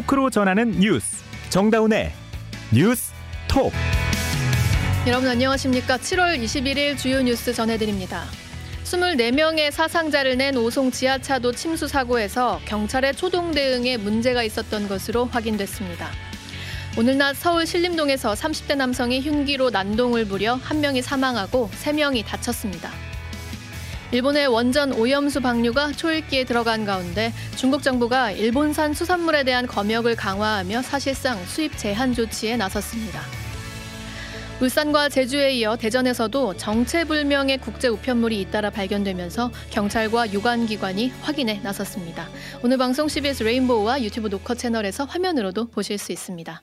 토크로 전하는 뉴스. 정다운의 뉴스 톡. 여러분 안녕하십니까? 7월 21일 주요 뉴스 전해드립니다. 24명의 사상자를 낸 오송 지하차도 침수 사고에서 경찰의 초동 대응에 문제가 있었던 것으로 확인됐습니다. 오늘 낮 서울 신림동에서 30대 남성이 흉기로 난동을 부려 한 명이 사망하고 3명이 다쳤습니다 일본의 원전 오염수 방류가 초읽기에 들어간 가운데 중국 정부가 일본산 수산물에 대한 검역을 강화하며 사실상 수입 제한 조치에 나섰습니다. 울산과 제주에 이어 대전에서도 정체불명의 국제 우편물이 잇따라 발견되면서 경찰과 유관기관이 확인에 나섰습니다. 오늘 방송 CBS 레인보우와 유튜브 녹화 채널에서 화면으로도 보실 수 있습니다.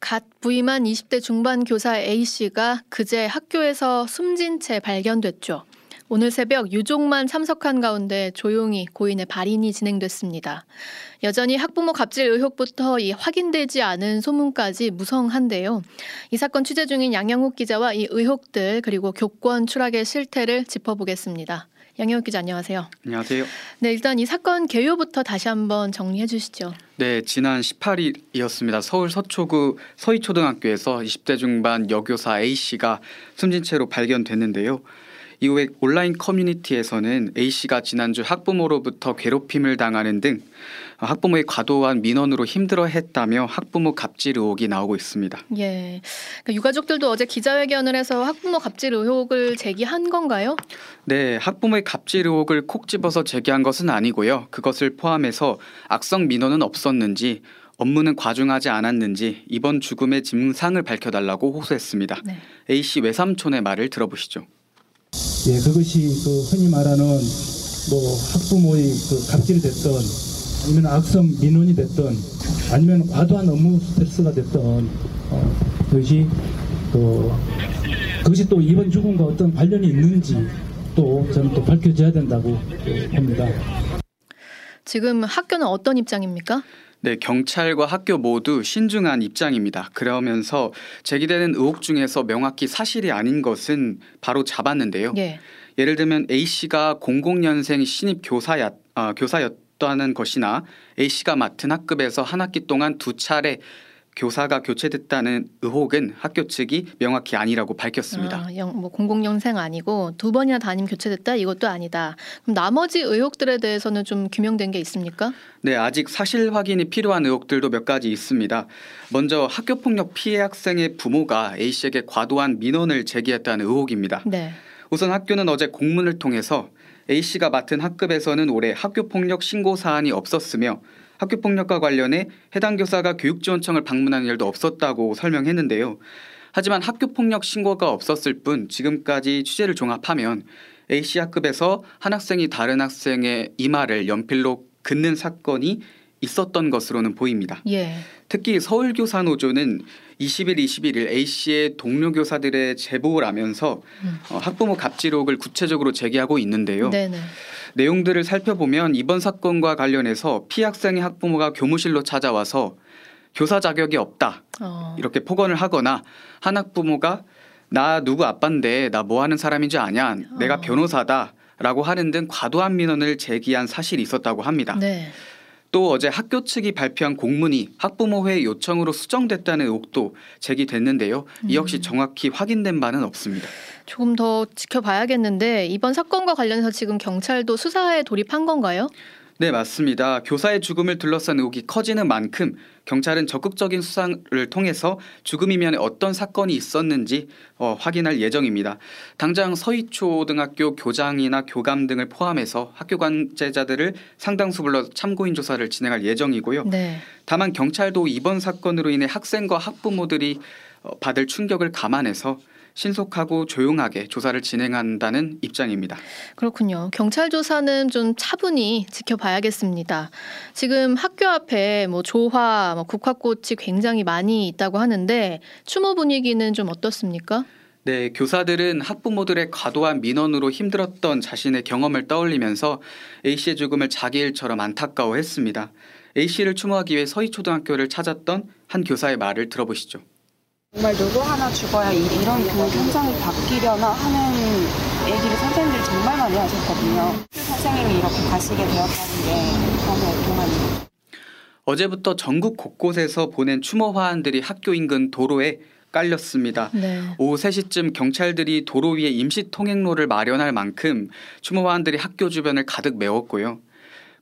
갓 부임한 20대 중반 교사 A씨가 그제 학교에서 숨진 채 발견됐죠. 오늘 새벽 유족만 참석한 가운데 조용히 고인의 발인이 진행됐습니다. 여전히 학부모 갑질 의혹부터 이 확인되지 않은 소문까지 무성한데요. 이 사건 취재 중인 양영욱 기자와 이 의혹들 그리고 교권 추락의 실태를 짚어보겠습니다. 양영욱 기자 안녕하세요. 안녕하세요. 네, 일단 이 사건 개요부터 다시 한번 정리해 주시죠. 네, 지난 18일이었습니다. 서울 서초구 서희초등학교에서 20대 중반 여교사 A 씨가 숨진 채로 발견됐는데요. 이후에 온라인 커뮤니티에서는 A 씨가 지난주 학부모로부터 괴롭힘을 당하는 등 학부모의 과도한 민원으로 힘들어했다며 학부모 갑질 의혹이 나오고 있습니다. 예. 그러니까 유가족들도 어제 기자회견을 해서 학부모 갑질 의혹을 제기한 건가요? 네, 학부모의 갑질 의혹을 콕 집어서 제기한 것은 아니고요. 그것을 포함해서 악성 민원은 없었는지 업무는 과중하지 않았는지 이번 죽음의 증상을 밝혀달라고 호소했습니다. 네. A 씨 외삼촌의 말을 들어보시죠. 예, 그것이 그 흔히 말하는 뭐 학부모의 그 갑질이 됐던 아니면 악성 민원이 됐던 아니면 과도한 업무 스트레스가 됐던 어, 그것이 또 그것이 또 이번 죽음과 어떤 관련이 있는지 또 저는 또 밝혀져야 된다고 또 봅니다. 지금 학교는 어떤 입장입니까? 네, 경찰과 학교 모두 신중한 입장입니다. 그러면서 제기되는 의혹 중에서 명확히 사실이 아닌 것은 바로 잡았는데요. 예. 예를 들면 A 씨가 00년생 신입 교사였, 아, 교사였 다는 것이나 A 씨가 맡은 학급에서 한 학기 동안 두 차례 교사가 교체됐다는 의혹은 학교 측이 명확히 아니라고 밝혔습니다. 아, 영, 뭐 공공연생 아니고 두 번이나 담임 교체됐다 이것도 아니다. 그럼 나머지 의혹들에 대해서는 좀 규명된 게 있습니까? 네, 아직 사실 확인이 필요한 의혹들도 몇 가지 있습니다. 먼저 학교 폭력 피해 학생의 부모가 A 씨에게 과도한 민원을 제기했다는 의혹입니다. 네. 우선 학교는 어제 공문을 통해서 A 씨가 맡은 학급에서는 올해 학교 폭력 신고 사안이 없었으며 학교 폭력과 관련해 해당 교사가 교육지원청을 방문하는 일도 없었다고 설명했는데요. 하지만 학교 폭력 신고가 없었을 뿐 지금까지 취재를 종합하면 A 씨 학급에서 한 학생이 다른 학생의 이마를 연필로 긋는 사건이 있었던 것으로는 보입니다. 예. 특히 서울교사노조는 20일, 21일 A 씨의 동료 교사들의 제보를 하면서 음. 어, 학부모 갑질 의혹을 구체적으로 제기하고 있는데요. 네네. 내용들을 살펴보면 이번 사건과 관련해서 피해 학생의 학부모가 교무실로 찾아와서 교사 자격이 없다 어. 이렇게 폭언을 하거나 한 학부모가 나 누구 아빠인데 나 뭐 하는 사람인 줄 아냐 내가 어. 변호사다 라고 하는 등 과도한 민원을 제기한 사실이 있었다고 합니다. 네. 또 어제 학교 측이 발표한 공문이 학부모회 요청으로 수정됐다는 의혹도 제기됐는데요. 이 역시 음. 정확히 확인된 바는 없습니다. 조금 더 지켜봐야겠는데 이번 사건과 관련해서 지금 경찰도 수사에 돌입한 건가요? 네, 맞습니다. 교사의 죽음을 둘러싼 의혹이 커지는 만큼 경찰은 적극적인 수사를 통해서 죽음이면 어떤 사건이 있었는지 어, 확인할 예정입니다. 당장 서희초등학교 교장이나 교감 등을 포함해서 학교 관계자들을 상당수 불러 참고인 조사를 진행할 예정이고요. 네. 다만 경찰도 이번 사건으로 인해 학생과 학부모들이 어, 받을 충격을 감안해서 신속하고 조용하게 조사를 진행한다는 입장입니다. 그렇군요. 경찰 조사는 좀 차분히 지켜봐야겠습니다. 지금 학교 앞에 뭐 조화, 뭐 국화꽃이 굉장히 많이 있다고 하는데 추모 분위기는 좀 어떻습니까? 네, 교사들은 학부모들의 과도한 민원으로 힘들었던 자신의 경험을 떠올리면서 A 씨의 죽음을 자기 일처럼 안타까워했습니다. A 씨를 추모하기 위해 서희초등학교를 찾았던 한 교사의 말을 들어보시죠. 정말 누구 하나 죽어야 이, 런 교육 현상이 바뀌려나 하는 얘기를 선생님들이 정말 많이 하셨거든요. 선생님이 이렇게 가시게 되었다는 게 너무 애통합니다. 어제부터 전국 곳곳에서 보낸 추모 화환들이 학교 인근 도로에 깔렸습니다. 네. 오후 3시쯤 경찰들이 도로 위에 임시 통행로를 마련할 만큼 추모 화환들이 학교 주변을 가득 메웠고요.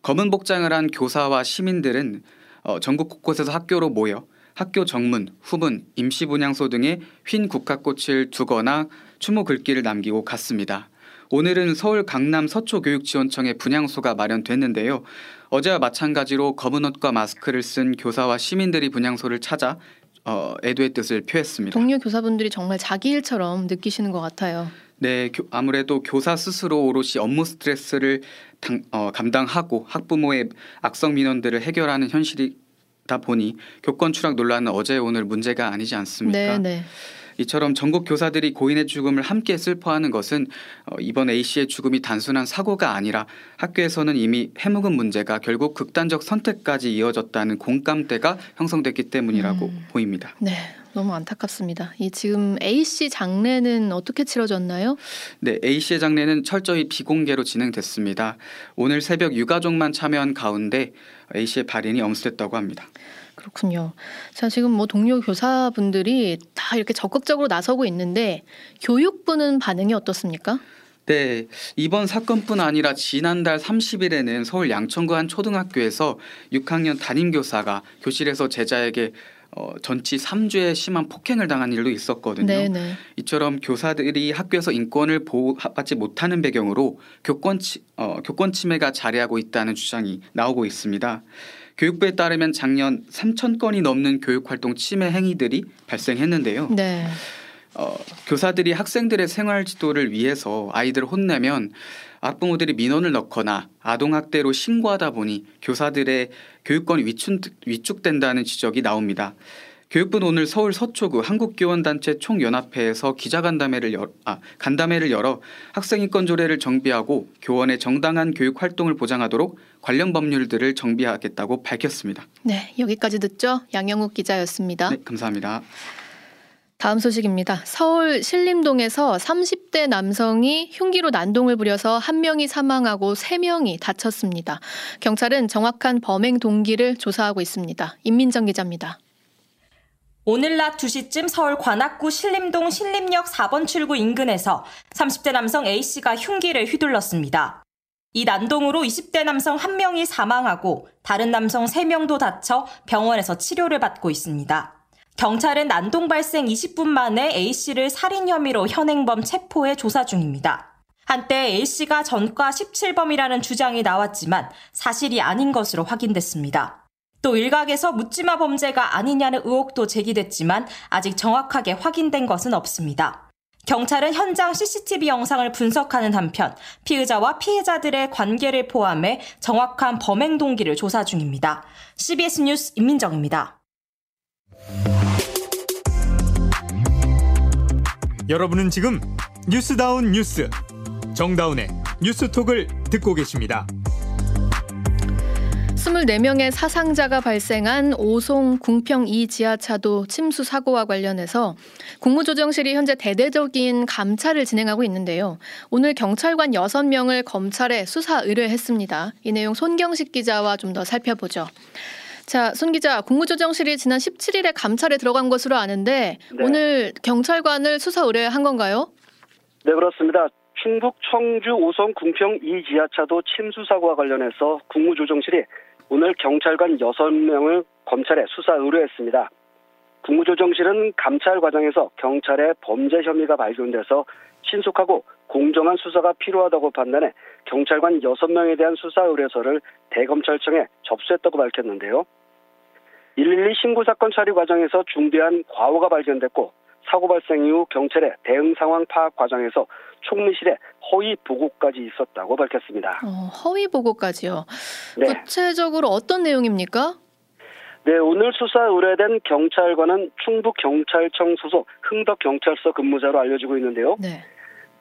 검은 복장을 한 교사와 시민들은 어, 전국 곳곳에서 학교로 모여 학교 정문, 후문, 임시 분향소 등에 휜 국화꽃을 두거나 추모 글귀를 남기고 갔습니다. 오늘은 서울 강남 서초교육지원청에 분향소가 마련됐는데요. 어제와 마찬가지로 검은 옷과 마스크를 쓴 교사와 시민들이 분향소를 찾아 어, 애도의 뜻을 표했습니다. 동료 교사분들이 정말 자기 일처럼 느끼시는 것 같아요. 네, 교- 아무래도 교사 스스로 오롯이 업무 스트레스를 당- 어, 감당하고 학부모의 악성 민원들을 해결하는 현실이 다 보니 교권 추락 논란은 어제 오늘 문제가 아니지 않습니까? 네, 네. 이처럼 전국 교사들이 고인의 죽음을 함께 슬퍼하는 것은 어, 이번 A 씨의 죽음이 단순한 사고가 아니라 학교에서는 이미 해묵은 문제가 결국 극단적 선택까지 이어졌다는 공감대가 형성됐기 때문이라고 음. 보입니다. 네. 너무 안타깝습니다. 이 지금 A 씨 장례는 어떻게 치러졌나요? 네, A 씨의 장례는 철저히 비공개로 진행됐습니다. 오늘 새벽 유가족만 참여한 가운데 A 씨의 발인이 엄수됐다고 합니다. 그렇군요. 자, 지금 뭐 동료 교사분들이 다 이렇게 적극적으로 나서고 있는데 교육부는 반응이 어떻습니까? 네, 이번 사건뿐 아니라 지난달 30일에는 서울 양천구 한 초등학교에서 6학년 담임 교사가 교실에서 제자에게 어, 전치 3주의 심한 폭행을 당한 일도 있었거든요. 네, 네. 이처럼 교사들이 학교에서 인권을 보호받지 못하는 배경으로 교권, 치, 어, 교권 침해가 자리하고 있다는 주장이 나오고 있습니다. 교육부에 따르면 작년 3천 건이 넘는 교육활동 침해 행위들이 발생했는데요. 네. 어, 교사들이 학생들의 생활 지도를 위해서 아이들을 혼내면 학부모들이 민원을 넣거나 아동학대로 신고하다 보니 교사들의 교육권이 위축, 위축된다는 지적이 나옵니다. 교육부는 오늘 서울 서초구 한국교원단체 총연합회에서 기자간담회를 열, 아, 간담회를 열어 학생인권 조례를 정비하고 교원의 정당한 교육 활동을 보장하도록 관련 법률들을 정비하겠다고 밝혔습니다. 네, 여기까지 듣죠. 양영욱 기자였습니다. 네, 감사합니다. 다음 소식입니다. 서울 신림동에서 30대 남성이 흉기로 난동을 부려서 한 명이 사망하고 세 명이 다쳤습니다. 경찰은 정확한 범행 동기를 조사하고 있습니다. 임민정 기자입니다. 오늘 낮 2시쯤 서울 관악구 신림동 신림역 4번 출구 인근에서 30대 남성 A씨가 흉기를 휘둘렀습니다. 이 난동으로 20대 남성 1명이 사망하고 다른 남성 3명도 다쳐 병원에서 치료를 받고 있습니다. 경찰은 난동 발생 20분 만에 A씨를 살인 혐의로 현행범 체포해 조사 중입니다. 한때 A씨가 전과 17범이라는 주장이 나왔지만 사실이 아닌 것으로 확인됐습니다. 또 일각에서 묻지마 범죄가 아니냐는 의혹도 제기됐지만 아직 정확하게 확인된 것은 없습니다. 경찰은 현장 CCTV 영상을 분석하는 한편 피의자와 피해자들의 관계를 포함해 정확한 범행 동기를 조사 중입니다. CBS 뉴스 임민정입니다. 여러분은 지금 뉴스다운 뉴스 정다운의 뉴스톡을 듣고 계십니다. 24명의 사상자가 발생한 오송 궁평 2 지하차도 침수 사고와 관련해서 국무조정실이 현재 대대적인 감찰을 진행하고 있는데요. 오늘 경찰관 6명을 검찰에 수사 의뢰했습니다. 이 내용 손경식 기자와 좀 더 살펴보죠. 자, 손 기자, 국무조정실이 지난 17일에 감찰에 들어간 것으로 아는데 네. 오늘 경찰관을 수사 의뢰한 건가요? 네, 그렇습니다. 충북 청주 오송 궁평 2 지하차도 침수 사고와 관련해서 국무조정실이 오늘 경찰관 6명을 검찰에 수사 의뢰했습니다. 국무조정실은 감찰 과정에서 경찰의 범죄 혐의가 발견돼서 신속하고 공정한 수사가 필요하다고 판단해 경찰관 6명에 대한 수사 의뢰서를 대검찰청에 접수했다고 밝혔는데요. 112 신고 사건 처리 과정에서 중대한 과오가 발견됐고 사고 발생 이후 경찰의 대응 상황 파악 과정에서 총리실에 허위 보고까지 있었다고 밝혔습니다. 어, 허위 보고까지요. 네. 구체적으로 어떤 내용입니까? 네, 오늘 수사 의뢰된 경찰관은 충북경찰청 소속 흥덕경찰서 근무자로 알려지고 있는데요. 네.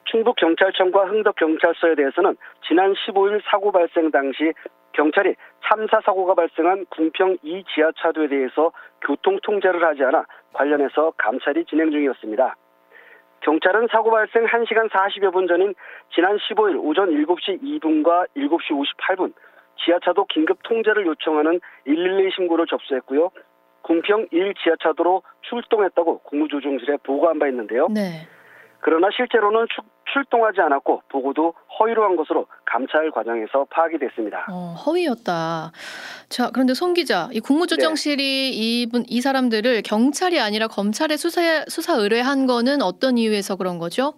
충북 경찰청과 흥덕 경찰서에 대해서는 지난 15일 사고 발생 당시 경찰이 참사 사고가 발생한 궁평 2 지하차도에 대해서 교통 통제를 하지 않아 관련해서 감찰이 진행 중이었습니다. 경찰은 사고 발생 1시간 40여 분 전인 지난 15일 오전 7시 2분과 7시 58분 지하차도 긴급 통제를 요청하는 112 신고를 접수했고요. 궁평 1 지하차도로 출동했다고 국무조정실에 보고한 바 있는데요. 네. 그러나 실제로는 추- 출동하지 않았고 보고도 허위로 한 것으로 감찰 과정에서 파악이 됐습니다. 어, 허위였다. 자, 그런데 송 기자, 이 국무조정실이 이분 이 사람들을 경찰이 아니라 검찰에 수사 수사 의뢰한 거는 어떤 이유에서 그런 거죠?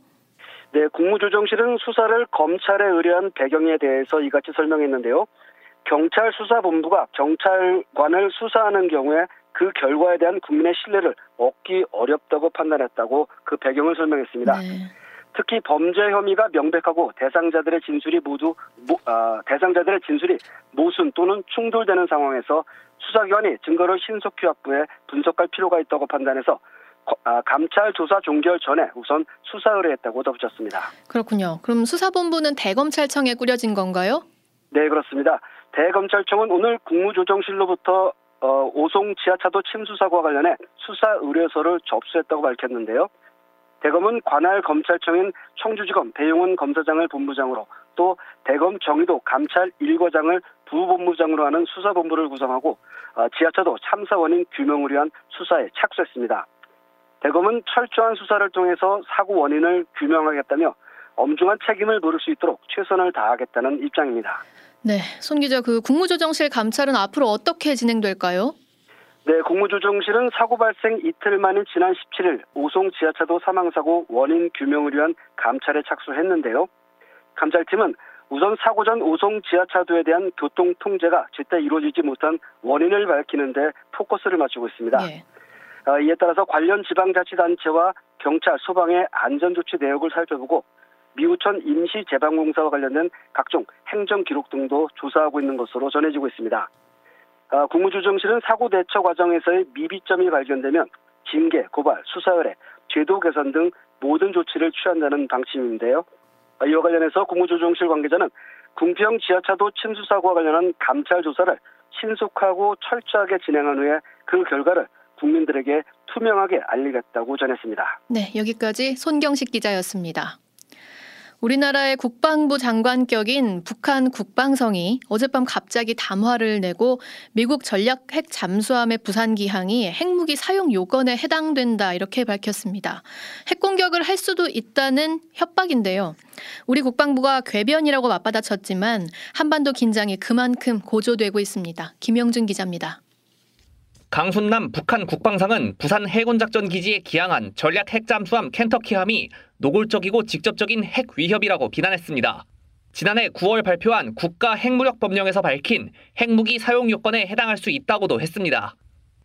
네, 국무조정실은 수사를 검찰에 의뢰한 배경에 대해서 이같이 설명했는데요. 경찰 수사본부가 경찰관을 수사하는 경우에 그 결과에 대한 국민의 신뢰를 얻기 어렵다고 판단했다고 그 배경을 설명했습니다. 네. 특히 범죄 혐의가 명백하고 대상자들의 진술이 모두 모- 아, 대상자들의 진술이 모순 또는 충돌되는 상황에서 수사기관이 증거를 신속히 확보해 분석할 필요가 있다고 판단해서 거- 아, 감찰 조사 종결 전에 우선 수사 의뢰했다고 덧붙였습니다. 그렇군요. 그럼 수사본부는 대검찰청에 꾸려진 건가요? 네, 그렇습니다. 대검찰청은 오늘 국무조정실로부터 어, 오송 지하차도 침수 사고와 관련해 수사 의뢰서를 접수했다고 밝혔는데요. 대검은 관할 검찰청인 청주지검 배용훈 검사장을 본부장으로 또 대검 정의도 감찰 1과장을 부본부장으로 하는 수사본부를 구성하고 어, 지하차도 참사 원인 규명을 위한 수사에 착수했습니다. 대검은 철저한 수사를 통해서 사고 원인을 규명하겠다며 엄중한 책임을 물을 수 있도록 최선을 다하겠다는 입장입니다. 네, 손 기자, 그 국무조정실 감찰은 앞으로 어떻게 진행될까요? 네, 국무조정실은 사고 발생 이틀 만인 지난 17일 오송 지하차도 사망사고 원인 규명을 위한 감찰에 착수했는데요. 감찰팀은 우선 사고 전 오송 지하차도에 대한 교통 통제가 제때 이루어지지 못한 원인을 밝히는데 포커스를 맞추고 있습니다. 예. 어, 이에 따라서 관련 지방자치단체와 경찰, 소방의 안전조치 내역을 살펴보고 미우천 임시 재방공사와 관련된 각종 행정 기록 등도 조사하고 있는 것으로 전해지고 있습니다. 아, 국무조정실은 사고 대처 과정에서의 미비점이 발견되면 징계, 고발, 수사 의뢰, 제도 개선 등 모든 조치를 취한다는 방침인데요. 아, 이와 관련해서 국무조정실 관계자는 궁평 지하차도 침수 사고와 관련한 감찰 조사를 신속하고 철저하게 진행한 후에 그 결과를 국민들에게 투명하게 알리겠다고 전했습니다. 네, 여기까지 손경식 기자였습니다. 우리나라의 국방부 장관격인 북한 국방성이 어젯밤 갑자기 담화를 내고 미국 전략 핵 잠수함의 부산 기항이 핵무기 사용 요건에 해당된다 이렇게 밝혔습니다. 핵 공격을 할 수도 있다는 협박인데요. 우리 국방부가 궤변이라고 맞받아쳤지만 한반도 긴장이 그만큼 고조되고 있습니다. 김영준 기자입니다. 강순남 북한 국방상은 부산 해군작전 기지에 기항한 전략 핵잠수함 켄터키함이 노골적이고 직접적인 핵 위협이라고 비난했습니다. 지난해 9월 발표한 국가 핵무력 법령에서 밝힌 핵무기 사용 요건에 해당할 수 있다고도 했습니다.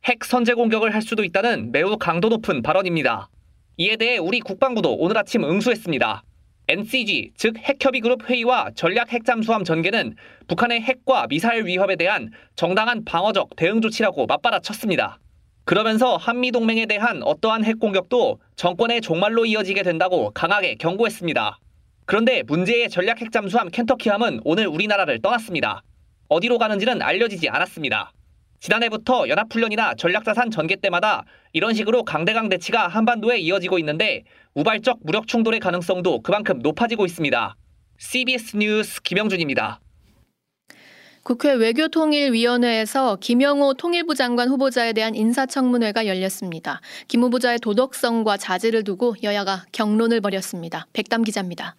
핵 선제 공격을 할 수도 있다는 매우 강도 높은 발언입니다. 이에 대해 우리 국방부도 오늘 아침 응수했습니다. NCG, 즉 핵협의그룹 회의와 전략 핵잠수함 전개는 북한의 핵과 미사일 위협에 대한 정당한 방어적 대응 조치라고 맞받아쳤습니다. 그러면서 한미동맹에 대한 어떠한 핵 공격도 정권의 종말로 이어지게 된다고 강하게 경고했습니다. 그런데 문제의 전략 핵잠수함 켄터키함은 오늘 우리나라를 떠났습니다. 어디로 가는지는 알려지지 않았습니다. 지난해부터 연합훈련이나 전략자산 전개 때마다 이런 식으로 강대강 대치가 한반도에 이어지고 있는데 우발적 무력 충돌의 가능성도 그만큼 높아지고 있습니다. CBS 뉴스 김영준입니다. 국회 외교통일위원회에서 김영호 통일부 장관 후보자에 대한 인사청문회가 열렸습니다. 김 후보자의 도덕성과 자질을 두고 여야가 경론을 벌였습니다. 백담 기자입니다.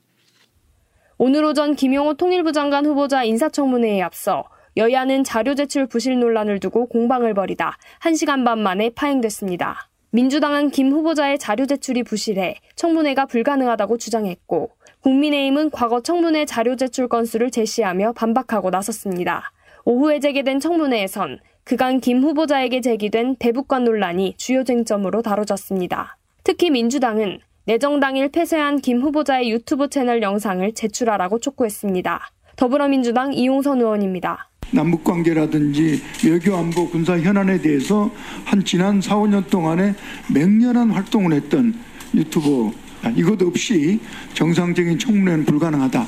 오늘 오전 김영호 통일부 장관 후보자 인사청문회에 앞서 여야는 자료 제출 부실 논란을 두고 공방을 벌이다 1시간 반 만에 파행됐습니다. 민주당은 김 후보자의 자료 제출이 부실해 청문회가 불가능하다고 주장했고 국민의힘은 과거 청문회 자료 제출 건수를 제시하며 반박하고 나섰습니다. 오후에 재개된 청문회에선 그간 김 후보자에게 제기된 대북관 논란이 주요 쟁점으로 다뤄졌습니다. 특히 민주당은 내정 당일 폐쇄한 김 후보자의 유튜브 채널 영상을 제출하라고 촉구했습니다. 더불어민주당 이용선 의원입니다. 남북 관계라든지 외교 안보 군사 현안에 대해서 한 지난 4, 5년 동안에 맹렬한 활동을 했던 유튜버 이것 없이 정상적인 청문회는 불가능하다.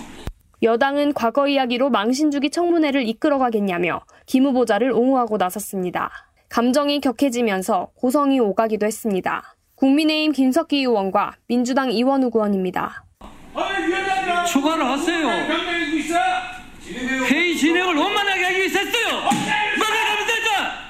여당은 과거 이야기로 망신주기 청문회를 이끌어가겠냐며 김 후보자를 옹호하고 나섰습니다. 감정이 격해지면서 고성이 오가기도 했습니다. 국민의힘 김석기 의원과 민주당 이원우 의원입니다. 초과를 하세요. 회의 진행을 원만 하게 하기 위해서 했어요. 뭐가 잘못됐다?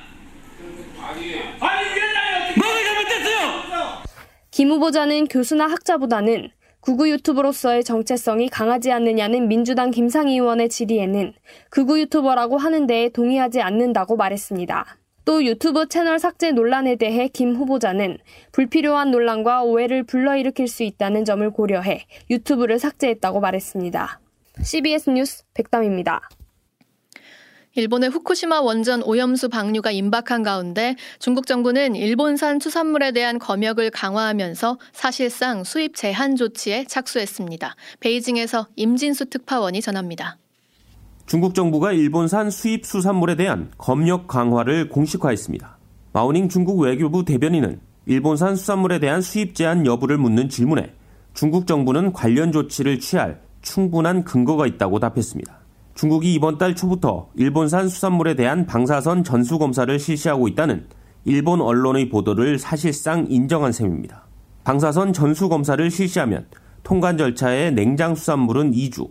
뭐가 잘못됐어요? 김 후보자는 교수나 학자보다는 극우 유튜버로서의 정체성이 강하지 않느냐는 민주당 김상희 의원의 질의에는 극우 유튜버라고 하는 데에 동의하지 않는다고 말했습니다. 또 유튜브 채널 삭제 논란에 대해 김 후보자는 불필요한 논란과 오해를 불러일으킬 수 있다는 점을 고려해 유튜브를 삭제했다고 말했습니다. CBS 뉴스 백담입니다. 일본의 후쿠시마 원전 오염수 방류가 임박한 가운데 중국 정부는 일본산 수산물에 대한 검역을 강화하면서 사실상 수입 제한 조치에 착수했습니다. 베이징에서 임진수 특파원이 전합니다. 중국 정부가 일본산 수입 수산물에 대한 검역 강화를 공식화했습니다. 마오닝 중국 외교부 대변인은 일본산 수산물에 대한 수입 제한 여부를 묻는 질문에 중국 정부는 관련 조치를 취할 충분한 근거가 있다고 답했습니다. 중국이 이번 달 초부터 일본산 수산물에 대한 방사선 전수 검사를 실시하고 있다는 일본 언론의 보도를 사실상 인정한 셈입니다. 방사선 전수 검사를 실시하면 통관 절차에 냉장 수산물은 2주,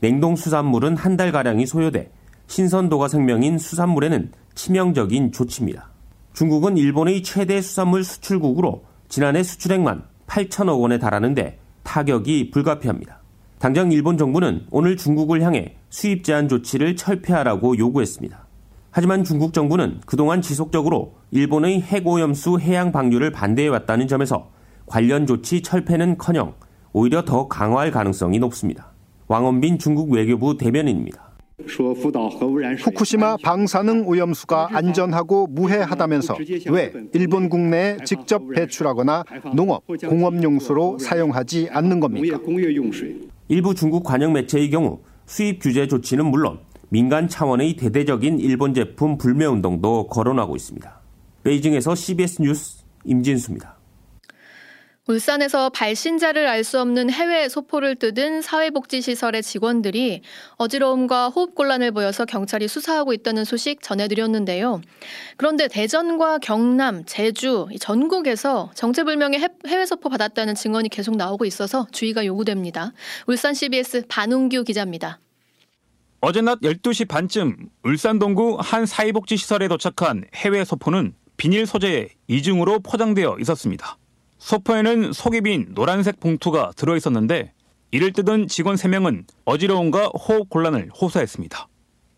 냉동 수산물은 한 달 가량이 소요돼 신선도가 생명인 수산물에는 치명적인 조치입니다. 중국은 일본의 최대 수산물 수출국으로 지난해 수출액만 8천억 원에 달하는데 타격이 불가피합니다. 당장 일본 정부는 오늘 중국을 향해 수입 제한 조치를 철폐하라고 요구했습니다. 하지만 중국 정부는 그동안 지속적으로 일본의 핵오염수 해양 방류를 반대해왔다는 점에서 관련 조치 철폐는 커녕 오히려 더 강화할 가능성이 높습니다. 왕원빈 중국 외교부 대변인입니다. 후쿠시마 방사능 오염수가 안전하고 무해하다면서 왜 일본 국내에 직접 배출하거나 농업, 공업용수로 사용하지 않는 겁니까? 일부 중국 관영 매체의 경우 수입 규제 조치는 물론 민간 차원의 대대적인 일본 제품 불매 운동도 거론하고 있습니다. 베이징에서 CBS 뉴스 임진수입니다. 울산에서 발신자를 알 수 없는 해외 소포를 뜯은 사회복지시설의 직원들이 어지러움과 호흡곤란을 보여서 경찰이 수사하고 있다는 소식 전해드렸는데요. 그런데 대전과 경남, 제주, 전국에서 정체불명의 해외 소포 받았다는 증언이 계속 나오고 있어서 주의가 요구됩니다. 울산 CBS 반웅규 기자입니다. 어제 낮 12시 반쯤 울산 동구 한 사회복지시설에 도착한 해외 소포는 비닐 소재에 이중으로 포장되어 있었습니다. 소포에는 속이 빈 노란색 봉투가 들어 있었는데 이를 뜯은 직원 3명은 어지러움과 호흡 곤란을 호소했습니다.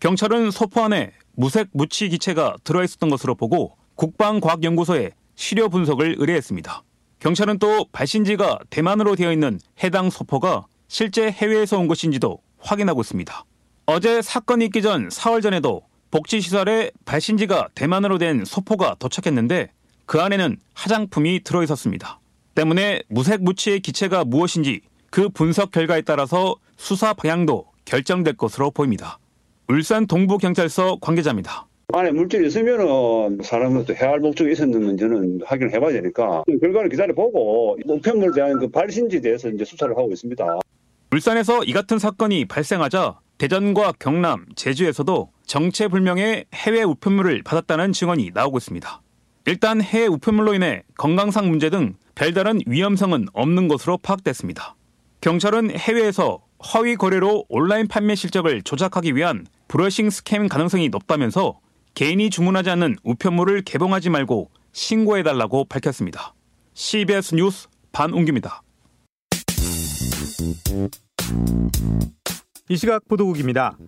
경찰은 소포 안에 무색 무치 기체가 들어 있었던 것으로 보고 국방과학연구소에 시료 분석을 의뢰했습니다. 경찰은 또 발신지가 대만으로 되어 있는 해당 소포가 실제 해외에서 온 것인지도 확인하고 있습니다. 어제 사건이 있기 전 4월 전에도 복지시설에 발신지가 대만으로 된 소포가 도착했는데 그 안에는 화장품이 들어 있었습니다. 때문에 무색 무치의 기체가 무엇인지 그 분석 결과에 따라서 수사 방향도 결정될 것으로 보입니다. 울산 동부경찰서 관계자입니다. 안에 물질이 있으면은 사람은 또 해할 목적이 있었는지는 확인을 해봐야 되니까 결과를 기다려보고 우편물에 대한 그 발신지에 대해서 이제 수사를 하고 있습니다. 울산에서 이 같은 사건이 발생하자 대전과 경남, 제주에서도 정체불명의 해외 우편물을 받았다는 증언이 나오고 있습니다. 일단 해외 우편물로 인해 건강상 문제 등 별다른 위험성은 없는 것으로 파악됐습니다. 경찰은 해외에서 허위 거래로 온라인 판매 실적을 조작하기 위한 브러싱 스캠 가능성이 높다면서 개인이 주문하지 않는 우편물을 개봉하지 말고 신고해달라고 밝혔습니다. CBS 뉴스 반웅규입니다. 이 시각 보도국입니다.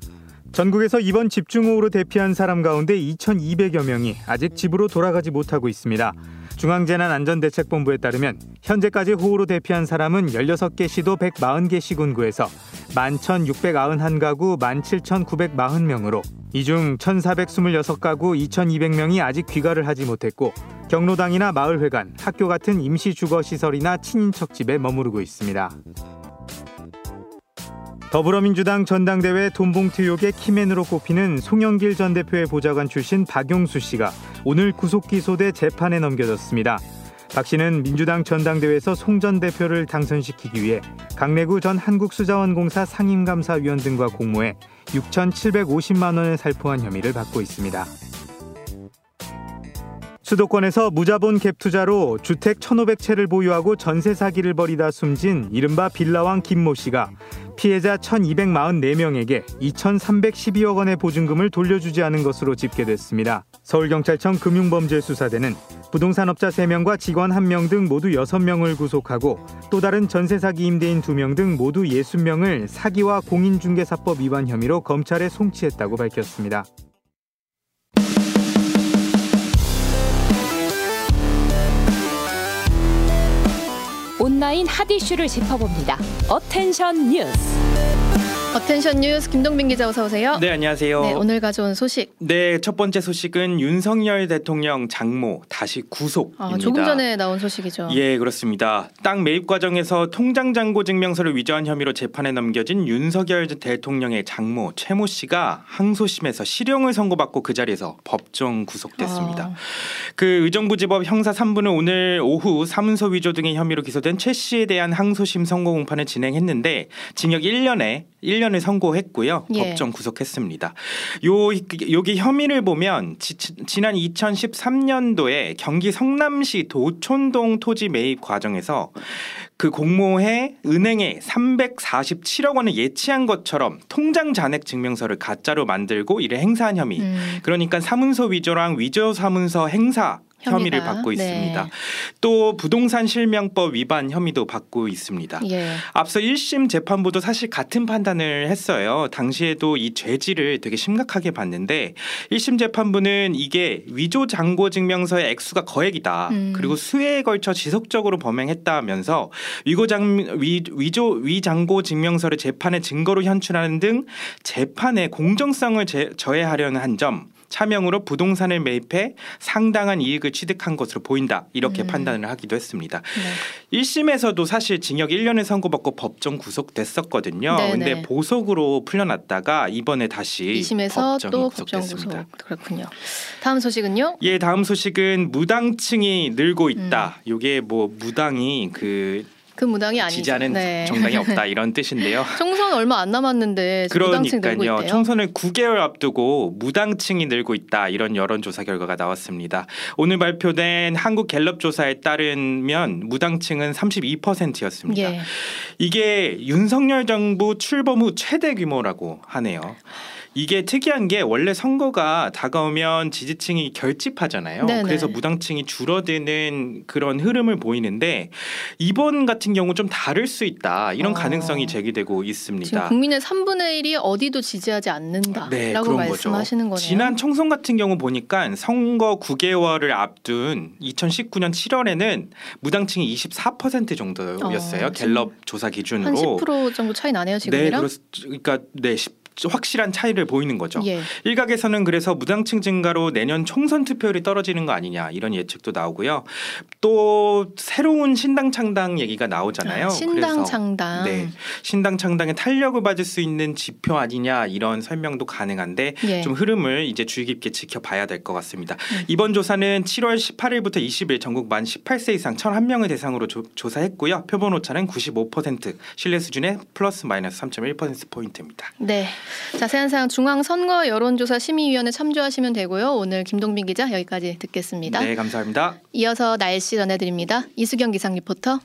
전국에서 이번 집중호우로 대피한 사람 가운데 2,200여 명이 아직 집으로 돌아가지 못하고 있습니다. 중앙재난안전대책본부에 따르면 현재까지 호우로 대피한 사람은 16개 시도 140개 시군구에서 11,691가구 17,940명으로 이 중 1,426가구 2,200명이 아직 귀가를 하지 못했고 경로당이나 마을회관, 학교 같은 임시 주거시설이나 친인척 집에 머무르고 있습니다. 더불어민주당 전당대회 돈봉투 의혹의 키맨으로 꼽히는 송영길 전 대표의 보좌관 출신 박용수 씨가 오늘 구속 기소돼 재판에 넘겨졌습니다. 박 씨는 민주당 전당대회에서 송 전 대표를 당선시키기 위해 강래구 전 한국수자원공사 상임감사위원 등과 공모해 6,750만 원을 살포한 혐의를 받고 있습니다. 수도권에서 무자본 갭 투자로 주택 1,500채를 보유하고 전세 사기를 벌이다 숨진 이른바 빌라왕 김모 씨가 피해자 1,244명에게 2,312억 원의 보증금을 돌려주지 않은 것으로 집계됐습니다. 서울경찰청 금융범죄수사대는 부동산업자 3명과 직원 1명 등 모두 6명을 구속하고 또 다른 전세 사기 임대인 2명 등 모두 60명을 사기와 공인중개사법 위반 혐의로 검찰에 송치했다고 밝혔습니다. 온라인 핫 이슈를 짚어봅니다. attention 뉴스. attention 뉴스 김동빈 기자 어서 오세요. 네 안녕하세요. 네, 오늘 가져온 소식. 네, 첫 번째 소식은 윤석열 대통령 장모 다시 구속입니다. 아, 조금 전에 나온 소식이죠. 예, 그렇습니다. 땅 매입 과정에서 통장 잔고 증명서를 위조한 혐의로 재판에 넘겨진 윤석열 대통령의 장모 최모 씨가 항소심에서 실형을 선고받고 그 자리에서 법정 구속됐습니다. 아. 그 의정부지법 형사 3부는 오늘 오후 사문서 위조 등의 혐의로 기소된 최 씨에 대한 항소심 선고 공판을 진행했는데 징역 1년에 1 년을 선고했고요. 예. 법정 구속했습니다. 요 여기 혐의를 보면 지, 지난 2013년도에 경기 성남시 도촌동 토지 매입 과정에서 그 공모해 은행에 347억 원을 예치한 것처럼 통장 잔액 증명서를 가짜로 만들고 이를 행사한 혐의. 음. 그러니까 사문서 위조랑 위조 사문서 행사 혐의를 받고 네. 있습니다. 또 부동산 실명법 위반 혐의도 받고 있습니다. 예. 앞서 1심 재판부도 사실 같은 판단을 했어요. 당시에도 이 죄질을 되게 심각하게 봤는데 1심 재판부는 이게 위조 잔고 증명서의 액수가 거액이다. 음. 그리고 수회에 걸쳐 지속적으로 범행했다면서 위고 장 위, 위조 위장고 증명서를 재판의 증거로 현출하는 등 재판의 공정성을 제, 저해하려는 한 점. 차명으로 부동산을 매입해 상당한 이익을 취득한 것으로 보인다. 이렇게 음. 판단을 하기도 했습니다. 네. 1심에서도 사실 징역 1년을 선고받고 법정 구속됐었거든요. 네네. 근데 보석으로 풀려났다가 이번에 다시 2심에서 법정에 또 법정 구속됐습니다. 구속. 그렇군요. 다음 소식은요? 예, 다음 소식은 무당층이 늘고 음. 있다. 이게 뭐 무당이 그 그 무당이 아니죠. 지지하는 네. 정당이 없다 이런 뜻인데요. 총선 얼마 안 남았는데 무당층 늘고. 있대요. 총선을 9개월 앞두고 무당층이 늘고 있다 이런 여론조사 결과가 나왔습니다. 오늘 발표된 한국 갤럽 조사에 따르면 무당층은 32%였습니다. 예. 이게 윤석열 정부 출범 후 최대 규모라고 하네요. 이게 특이한 게 원래 선거가 다가오면 지지층이 결집하잖아요. 네네. 그래서 무당층이 줄어드는 그런 흐름을 보이는데 이번 같은 경우 좀 다를 수 있다. 이런 어. 가능성이 제기되고 있습니다. 국민의 3분의 1이 어디도 지지하지 않는다라고 네, 말씀하시는 거죠. 거네요. 지난 총선 같은 경우 보니까 선거 9개월을 앞둔 2019년 7월에는 무당층이 24% 정도였어요. 어, 갤럽 조사 기준으로. 한 10% 정도 차이 나네요 네, 지금이랑. 그렇, 그러니까 네, 십- 확실한 차이를 보이는 거죠. 예. 일각에서는 그래서 무당층 증가로 내년 총선 투표율이 떨어지는 거 아니냐 이런 예측도 나오고요. 또 새로운 신당 창당 얘기가 나오잖아요. 아, 신당 그래서 창당. 네, 신당 창당에 탄력을 받을 수 있는 지표 아니냐 이런 설명도 가능한데 예. 좀 흐름을 이제 주의 깊게 지켜봐야 될 것 같습니다. 음. 이번 조사는 7월 18일부터 20일 전국 만 18세 이상 1,001명을 대상으로 조, 조사했고요. 표본 오차는 95% 신뢰 수준의 플러스 마이너스 3.1% 포인트입니다. 네. 자세한 사항 중앙선거 여론조사 심의위원회 참조하시면 되고요. 오늘 김동빈 기자 여기까지 듣겠습니다. 네, 감사합니다. 이어서 날씨 전해드립니다. 이수경 기상 리포터.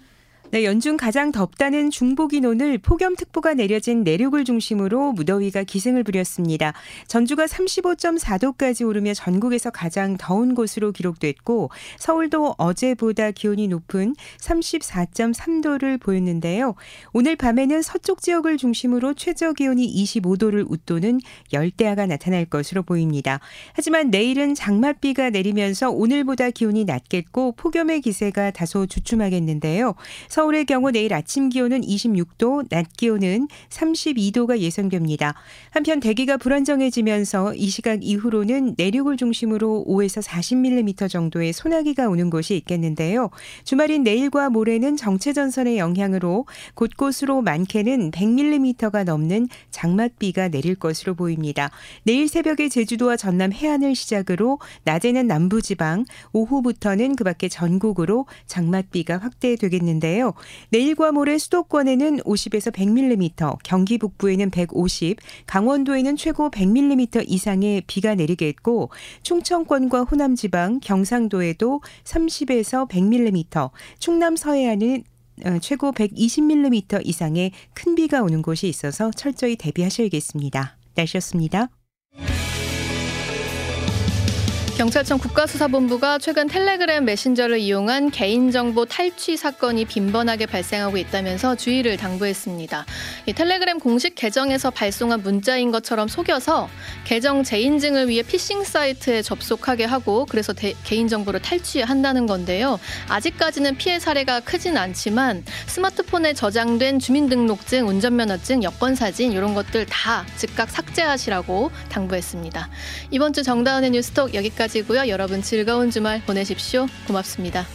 네, 연중 가장 덥다는 중복인 오늘 폭염특보가 내려진 내륙을 중심으로 무더위가 기승을 부렸습니다. 전주가 35.4도까지 오르며 전국에서 가장 더운 곳으로 기록됐고 서울도 어제보다 기온이 높은 34.3도를 보였는데요. 오늘 밤에는 서쪽 지역을 중심으로 최저 기온이 25도를 웃도는 열대야가 나타날 것으로 보입니다. 하지만 내일은 장맛비가 내리면서 오늘보다 기온이 낮겠고 폭염의 기세가 다소 주춤하겠는데요. 서울의 경우 내일 아침 기온은 26도, 낮 기온은 32도가 예상됩니다. 한편 대기가 불안정해지면서 이 시각 이후로는 내륙을 중심으로 5에서 40mm 정도의 소나기가 오는 곳이 있겠는데요. 주말인 내일과 모레는 정체 전선의 영향으로 곳곳으로 많게는 100mm가 넘는 장맛비가 내릴 것으로 보입니다. 내일 새벽에 제주도와 전남 해안을 시작으로 낮에는 남부지방, 오후부터는 그 밖에 전국으로 장맛비가 확대되겠는데요. 내일과 모레 수도권에는 50에서 100mm, 경기 북부에는 150, 강원도에는 최고 100mm 이상의 비가 내리겠고 충청권과 호남 지방, 경상도에도 30에서 100mm, 충남 서해안은 어, 최고 120mm 이상의 큰 비가 오는 곳이 있어서 철저히 대비하셔야겠습니다. 날씨였습니다. 경찰청 국가수사본부가 최근 텔레그램 메신저를 이용한 개인정보 탈취 사건이 빈번하게 발생하고 있다면서 주의를 당부했습니다. 이 텔레그램 공식 계정에서 발송한 문자인 것처럼 속여서 계정 재인증을 위해 피싱 사이트에 접속하게 하고 그래서 대, 개인정보를 탈취한다는 건데요. 아직까지는 피해 사례가 크진 않지만 스마트폰에 저장된 주민등록증, 운전면허증, 여권사진 이런 것들 다 즉각 삭제하시라고 당부했습니다. 이번 주 정다운의 뉴스톡 여기까지. 여기까지고요. 여러분 즐거운 주말 보내십시오. 고맙습니다.